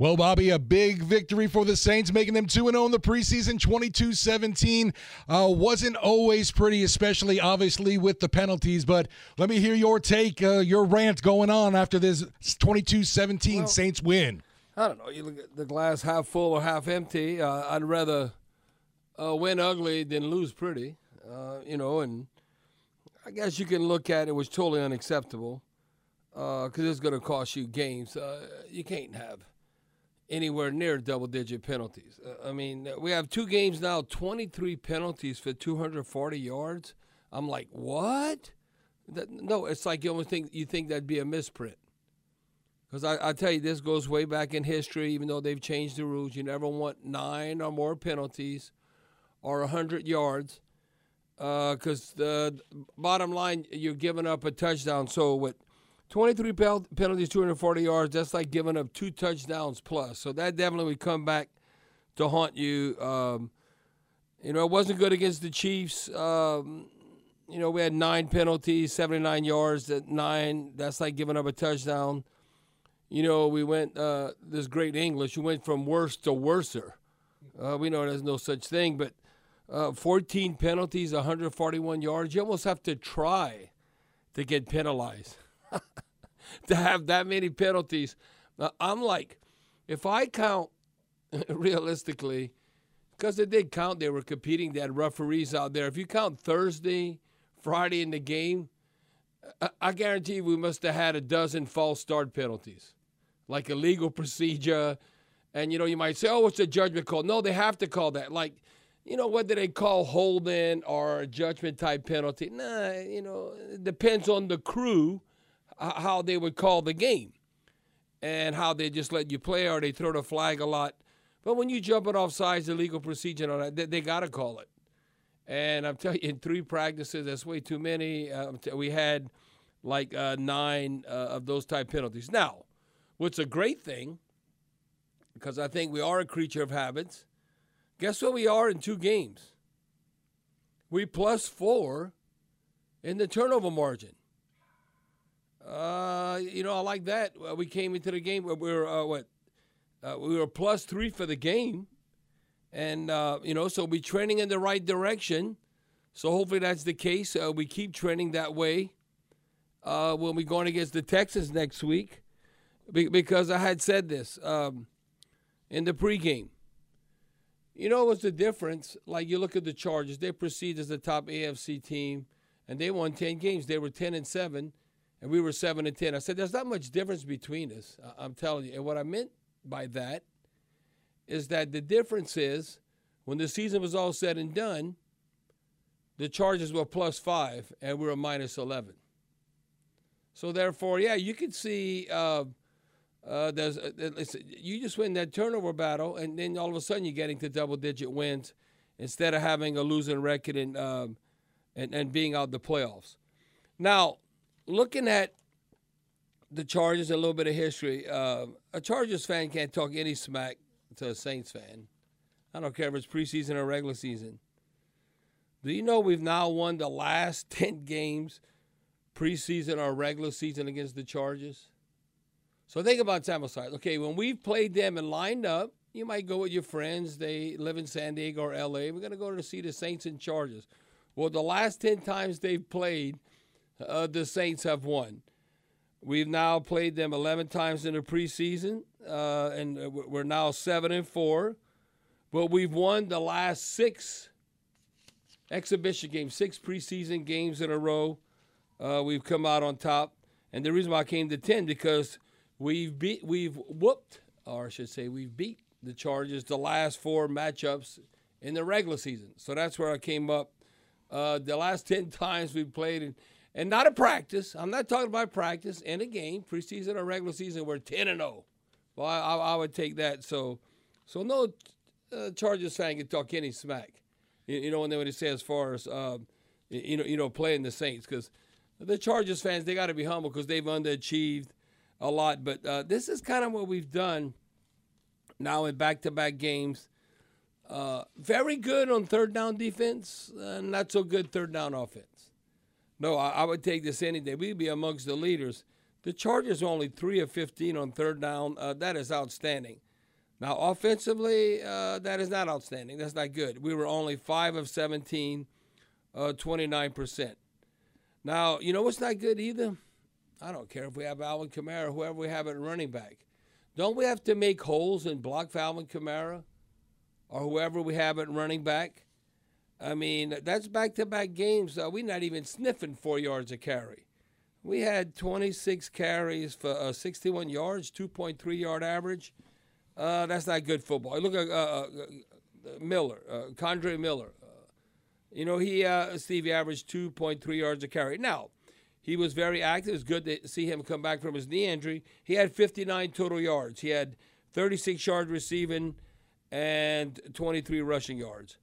Well, Bobby, a big victory for the Saints, making them 2 0 in the preseason 22 17. Uh, wasn't always pretty, especially obviously with the penalties, but let me hear your take, uh, your rant going on after this 22 17 Saints win. I don't know. You look at the glass half full or half empty. Uh, I'd rather uh, win ugly than lose pretty. Uh, you know, and I guess you can look at it it was totally unacceptable because it's going to cost you games. Uh, you can't have anywhere near double-digit penalties. Uh, I mean, we have two games now, 23 penalties for 240 yards. I'm like, what? That, no, it's like you almost think you think that'd be a misprint. Because I, I tell you, this goes way back in history, even though they've changed the rules. You never want nine or more penalties or 100 yards. Because the bottom line, you're giving up a touchdown. So, with 23 pel- penalties, 240 yards, that's like giving up two touchdowns plus. So, that definitely would come back to haunt you. Um, you know, it wasn't good against the Chiefs. Um, you know, we had nine penalties, 79 yards at nine. That's like giving up a touchdown you know, we went uh, this great English. We went from worse to worser. Uh, we know there's no such thing, but uh, 14 penalties, 141 yards. You almost have to try to get penalized to have that many penalties. Now, I'm like, if I count realistically, because they did count, they were competing. They had referees out there. If you count Thursday, Friday in the game, I, guarantee we must have had a dozen false start penalties like a legal procedure. And, you know, you might say, oh, what's the judgment call? No, they have to call that. Like, you know, whether they call holding or a judgment type penalty, nah, you know, it depends on the crew how they would call the game and how they just let you play or they throw the flag a lot. But when you jump it off sides, the legal procedure that, they, they got to call it. And I'm telling you, in three practices, that's way too many. Uh, we had like uh, nine uh, of those type penalties. Now, what's a great thing, because I think we are a creature of habits, guess what we are in two games? We plus four in the turnover margin. Uh, you know, I like that. We came into the game, we were, uh, what? Uh, we were plus three for the game. And, uh, you know, so we're trending in the right direction. So hopefully that's the case. Uh, we keep trending that way uh, when we're going against the Texans next week because I had said this um, in the pregame. You know what's the difference? Like you look at the Chargers, they proceed as the top AFC team, and they won ten games. They were ten and seven, and we were seven and ten. I said there's not much difference between us. I'm telling you. And what I meant by that is that the difference is when the season was all said and done, the Chargers were plus five, and we were minus eleven. So therefore, yeah, you could see. Uh, uh, there's uh, you just win that turnover battle, and then all of a sudden you're getting to double digit wins instead of having a losing record and um, and and being out the playoffs. Now, looking at the Chargers, a little bit of history. Uh, a Chargers fan can't talk any smack to a Saints fan. I don't care if it's preseason or regular season. Do you know we've now won the last ten games, preseason or regular season against the Chargers? So think about sample size. Okay, when we've played them and lined up, you might go with your friends. They live in San Diego or LA. We're going to go to see the Saints and Chargers. Well, the last 10 times they've played, uh, the Saints have won. We've now played them 11 times in the preseason, uh, and we're now 7 and 4. But we've won the last six exhibition games, six preseason games in a row. Uh, we've come out on top, and the reason why I came to ten because we've beat, we've whooped, or I should say, we've beat the Chargers the last four matchups in the regular season. So that's where I came up. Uh, the last ten times we've played, and, and not a practice. I'm not talking about practice in a game, preseason or regular season. We're ten and zero. Well, I, I, would take that. So, so no uh, Chargers fan can talk any smack. You, you know, when they would say as far as uh, you know, you know, playing the Saints because the Chargers fans they got to be humble because they've underachieved a lot. But uh, this is kind of what we've done now in back-to-back games. Uh, very good on third down defense, uh, not so good third down offense. No, I, I, would take this any day. We'd be amongst the leaders. The Chargers are only three of 15 on third down. Uh, that is outstanding. Now, offensively, uh, that is not outstanding. That's not good. We were only 5 of 17, uh, 29%. Now, you know what's not good either? I don't care if we have Alvin Kamara, whoever we have at running back. Don't we have to make holes and block for Alvin Kamara or whoever we have at running back? I mean, that's back to back games. Uh, we're not even sniffing four yards a carry. We had 26 carries for uh, 61 yards, 2.3 yard average. Uh, that's not good football. Look at uh, uh, uh Miller, uh, Kendre Miller. You know, he, Stevie, averaged 2.3 yards a carry. Now, he was very active. It was good to see him come back from his knee injury. He had 59 total yards. He had 36 yards receiving and 23 rushing yards.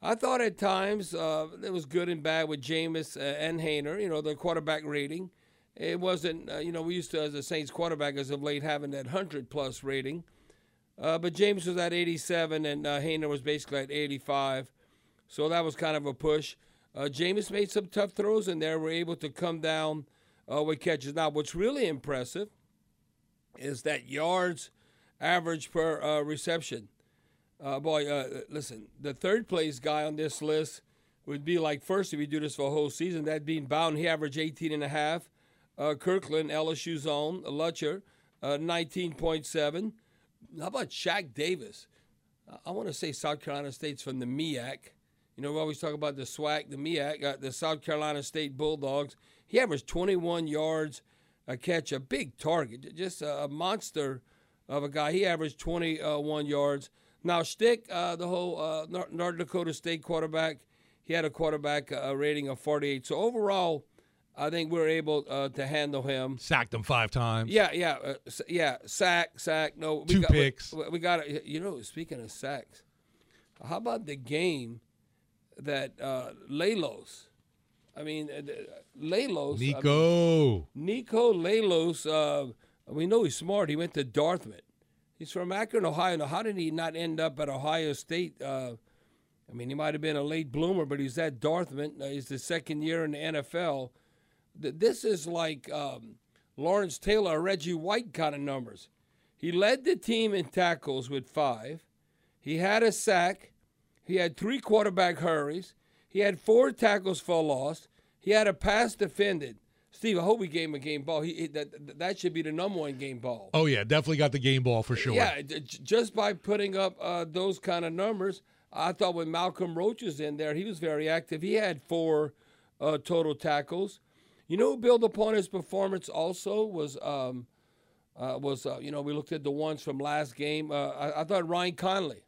I thought at times uh, it was good and bad with Jameis and Haener, you know, the quarterback rating. It wasn't, uh, you know, we used to, as a Saints quarterback, as of late, having that 100 plus rating. Uh, but Jameis was at 87 and uh, Haener was basically at 85. So that was kind of a push. Uh, Jameis made some tough throws in there. We're able to come down uh, with catches. Now, what's really impressive is that yards average per uh, reception. Uh, boy, uh, listen, the third place guy on this list would be like first if you do this for a whole season. That being Bowden, he averaged 18 and a half. Uh, Kirklin, LSU's own, Lutcher, 19.7. How about Shaq Davis? I want to say South Carolina State's from the MEAC. You know, we always talk about the SWAC, the MEAC, uh, the South Carolina State Bulldogs. He averaged 21 yards a catch, a big target, just a, monster of a guy. He averaged 21 yards. Now, Stick, uh, the whole uh, North Dakota State quarterback, he had a quarterback uh, rating of 48. So overall, I think we were able uh, to handle him. Sacked him five times. Yeah, yeah, uh, yeah. Sack, sack. No, we two got, picks. We, we got it. You know, speaking of sacks, how about the game that uh, Lalos? I mean, uh, Lalos. Nico. I mean, Nico Lalos. Uh, we know he's smart. He went to Dartmouth. He's from Akron, Ohio. Now, how did he not end up at Ohio State? Uh, I mean, he might have been a late bloomer, but he's at Dartmouth. Uh, he's the second year in the NFL this is like um, Lawrence Taylor, or Reggie White kind of numbers. He led the team in tackles with five. He had a sack. He had three quarterback hurries. He had four tackles for loss. He had a pass defended. Steve, I hope we gave him a game ball. He, that that should be the number one game ball. Oh yeah, definitely got the game ball for sure. Yeah, just by putting up uh, those kind of numbers, I thought when Malcolm Roach was in there, he was very active. He had four uh, total tackles. You know who built upon his performance also was um, uh, was uh, you know we looked at the ones from last game. Uh, I, I, thought Ryan Connelly.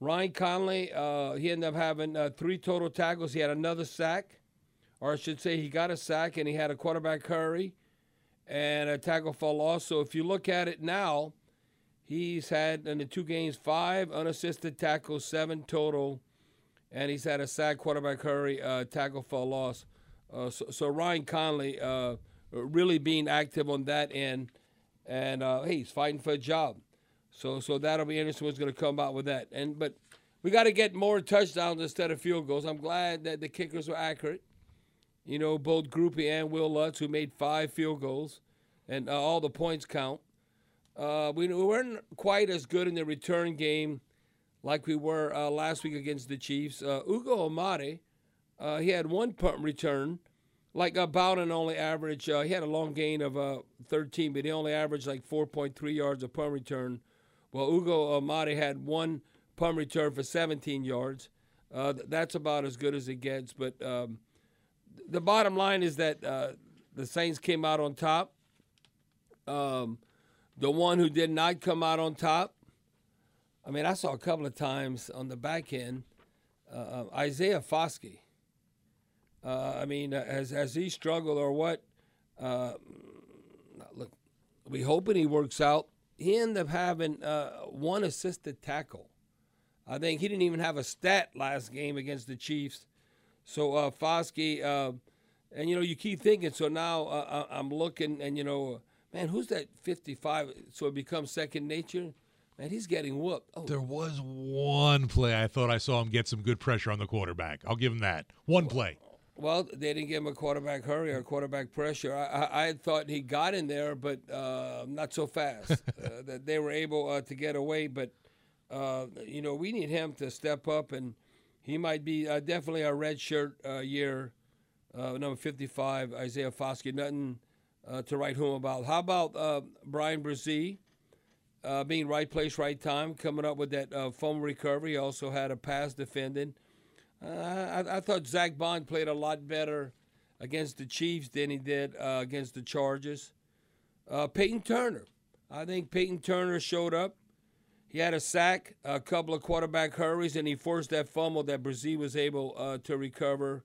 Ryan Connelly, uh, he ended up having uh, three total tackles. He had another sack, or I should say, he got a sack and he had a quarterback hurry and a tackle for loss. So if you look at it now, he's had in the two games five unassisted tackles, seven total, and he's had a sack, quarterback hurry, uh, tackle for loss. Uh, so, so, Ryan Connelly uh, really being active on that end, and uh, hey, he's fighting for a job. So so that'll be interesting what's going to come out with that. And but we got to get more touchdowns instead of field goals. I'm glad that the kickers were accurate. You know, both Grupe and Wil Lutz, who made five field goals, and uh, all the points count. Uh, we, we, weren't quite as good in the return game like we were uh, last week against the Chiefs. Ugo Amadi uh, he had one punt return, like about an only average. Uh, he had a long gain of uh, 13, but he only averaged like 4.3 yards a punt return. Well, Ugo Amadi had one punt return for 17 yards. Uh, that's about as good as it gets. But um, the bottom line is that uh, the Saints came out on top. Um, the one who did not come out on top, I mean, I saw a couple of times on the back end, uh, uh Isaiah Foskey. Uh, I mean, uh, has has he struggled or what? Uh, look, we hoping he works out. He ended up having one assisted tackle. I think he didn't even have a stat last game against the Chiefs. So uh, Foskey, uh, and you know, you keep thinking. So now uh, I'm looking, and you know, man, who's that 55? So it becomes second nature. Man, he's getting whooped. Oh. There was one play I thought I saw him get some good pressure on the quarterback. I'll give him that. One play. Well, they didn't give him a quarterback hurry or quarterback pressure. I, I, I thought he got in there, but uh, not so fast. uh, that they were able uh, to get away. But uh, you know, we need him to step up, and he might be uh, definitely a red shirt uh, year. number 55, Isaiah Foskey. Nothing to write home about. How about Bryan Bresee? being right place, right time, coming up with that uh, foam recovery. He also had a pass defending. Uh, I, I, thought Zack Baun played a lot better against the Chiefs than he did uh, against the Chargers. Uh, Payton Turner. I think Payton Turner showed up. He had a sack, a couple of quarterback hurries, and he forced that fumble that Bresee was able uh, to recover.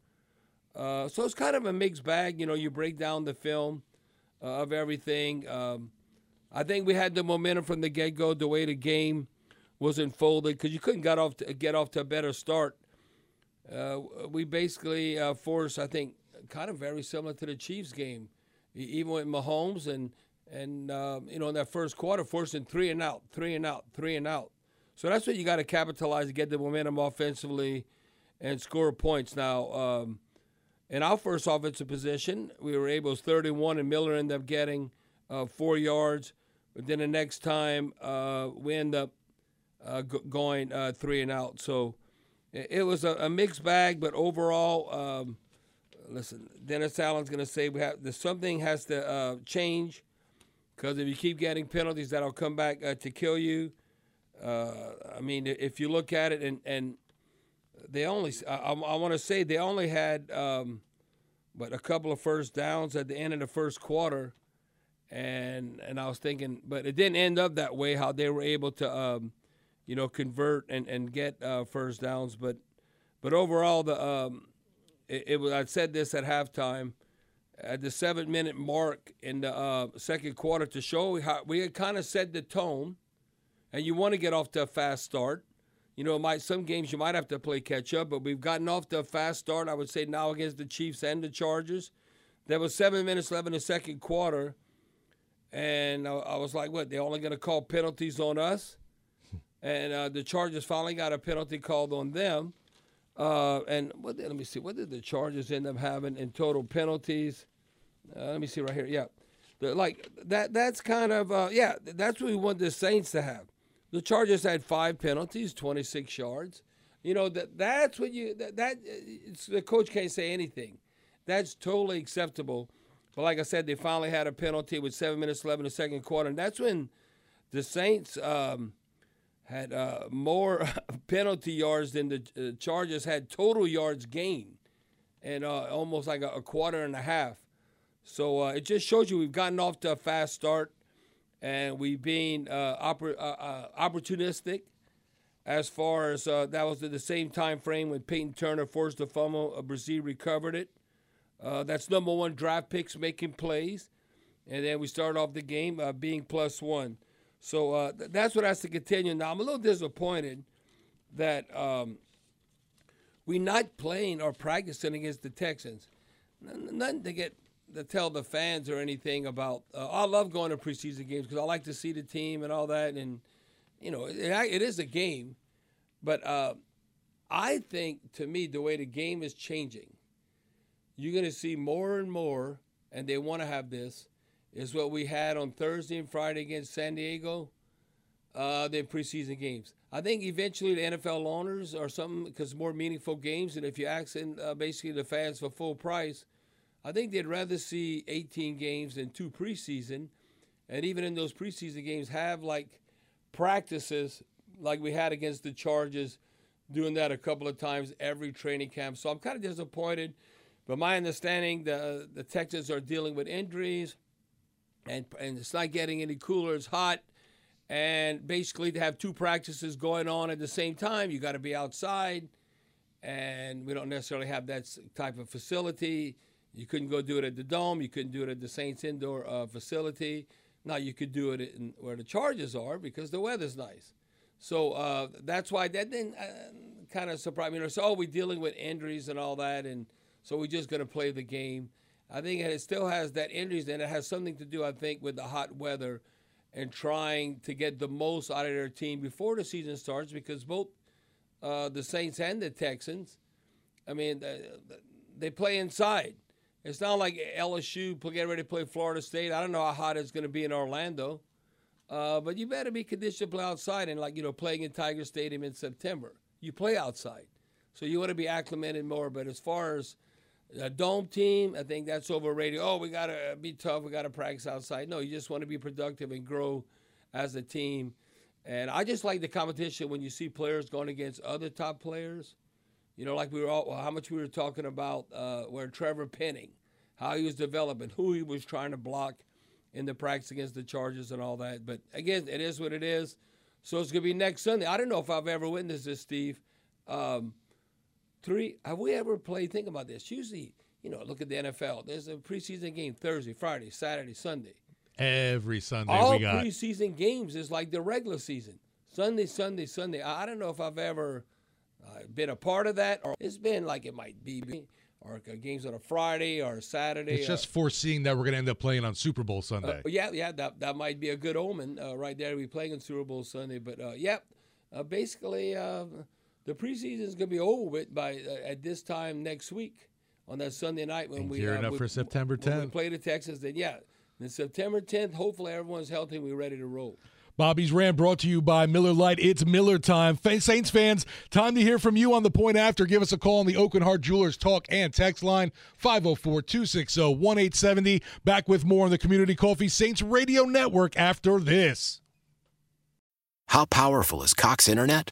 Uh, so it's kind of a mixed bag. You know, you break down the film uh, of everything. Um, I think we had the momentum from the get go, the way the game was unfolded, because you couldn't get off to, get off to a better start uh, we basically uh, forced, I think, kind of very similar to the Chiefs game, even with Mahomes and and uh, you know in that first quarter, forcing three and out, three and out, three and out. So that's what you got to capitalize to get the momentum offensively and score points. Now, um, in our first offensive position, we were able to 31, and Miller ended up getting uh, four yards. But then the next time, uh, we end up uh, g- going three and out. So it was a, a mixed bag, but overall, um, listen, Dennis Allen's going to say we have something has to uh, change because if you keep getting penalties, that'll come back uh, to kill you. Uh, I mean, if you look at it, and and they only, I, I want to say they only had, um, but a couple of first downs at the end of the first quarter, and and I was thinking, but it didn't end up that way. How they were able to. Um, you know, convert and and get uh, first downs. But but overall, the um, it, it, was. I said this at halftime, at the seven minute mark in the uh, second quarter to show how we had kind of set the tone, and you want to get off to a fast start. You know, might some games you might have to play catch up, but we've gotten off to a fast start. I would say now against the Chiefs and the Chargers. There was seven minutes left in the second quarter, and I, I was like, "What? They're only going to call penalties on us?" and uh, the Chargers finally got a penalty called on them. Uh, and what let me see, what did the Chargers end up having in total penalties? Uh, let me see right here. Yeah, the, like that. That's kind of uh, yeah. That's what we want the Saints to have. The Chargers had five penalties, 26 yards. You know that that's what you that, that the coach can't say anything. That's totally acceptable. But like I said, they finally had a penalty with seven minutes left in the second quarter, and that's when the Saints. Um, had uh, more penalty yards than the uh, Chargers had total yards gained, and uh, almost like a, a, quarter and a half. So uh, it just shows you we've gotten off to a fast start, and we've been uh, oppor- uh, opportunistic. As far as that was at the same time frame when Payton Turner forced the fumble, Bresee recovered it. that's number one draft picks making plays, and then we start off the game being plus one. So uh, th- that's what has to continue. Now I'm a little disappointed that um, we're not playing or practicing against the Texans. N- nothing to get to tell the fans or anything about. Uh, I love going to preseason games because I like to see the team and all that, and you know it, it is a game. But uh, I think to me the way the game is changing, you're going to see more and more, and they want to have this is what we had on Thursday and Friday against San Diego. Uh, preseason games. I think eventually the NFL owners or something because more meaningful games, and if you ask uh, basically the fans for full price, I think they'd rather see 18 games than two preseason, and even in those preseason games have like practices like we had against the Chargers doing that a couple of times every training camp. So I'm kind of disappointed. But my understanding, the the Texans are dealing with injuries, and and it's not getting any cooler. It's hot, and basically to have two practices going on at the same time, you got to be outside, and we don't necessarily have that type of facility. You couldn't go do it at the dome. You couldn't do it at the Saints indoor uh, facility. Now you could do it in where the Chargers are because the weather's nice. So uh, that's why that didn't uh, kind of surprise me. You know, so oh, we're dealing with injuries and all that, and so we're just going to play the game. I think it still has that injuries, and it has something to do, I think, with the hot weather and trying to get the most out of their team before the season starts because both uh, the Saints and the Texans, I mean, they play inside. It's not like LSU get ready to play Florida State. I don't know how hot it's going to be in Orlando, uh, but you better be conditioned to play outside. And like you know, playing in Tiger Stadium in September, you play outside, so you want to be acclimated more. But as far as a dome team, I think that's overrated. Oh, we got to be tough. We got to practice outside. No, you just want to be productive and grow as a team. And I just like the competition when you see players going against other top players. You know, like we were all, how much we were talking about uh, where Trevor Penning, how he was developing, who he was trying to block in the practice against the Chargers and all that. But again, it is what it is. So it's going to be next Sunday. I don't know if I've ever witnessed this, Steve. Um, three, have we ever played? Think about this. Usually, you know, look at the NFL. There's a preseason game Thursday, Friday, Saturday, Sunday. Every Sunday All we got. preseason games is like the regular season. Sunday, Sunday, Sunday. I don't know if I've ever uh, been a part of that, or it's been like it might be, or games on a Friday or a Saturday. It's just foreseeing that we're going to end up playing on Super Bowl Sunday. Uh, yeah, yeah, that that might be a good omen uh, right there. We playing on Super Bowl Sunday, but uh, yeah, uh, basically uh, the preseason is going to be over with by at this time next week on that Sunday night when and we gearing uh, up we, for September 10th. we play the Texans. Then yeah, then September 10th. Hopefully everyone's healthy. and We're ready to roll. Bobby's Rant brought to you by Miller Lite. It's Miller time. Saints fans, time to hear from you on the point after. Give us a call on the Aucoin Hart Jewelers Talk and Text line 504 260 1870. Back with more on the Community Coffee Saints Radio Network after this. How powerful is Cox Internet?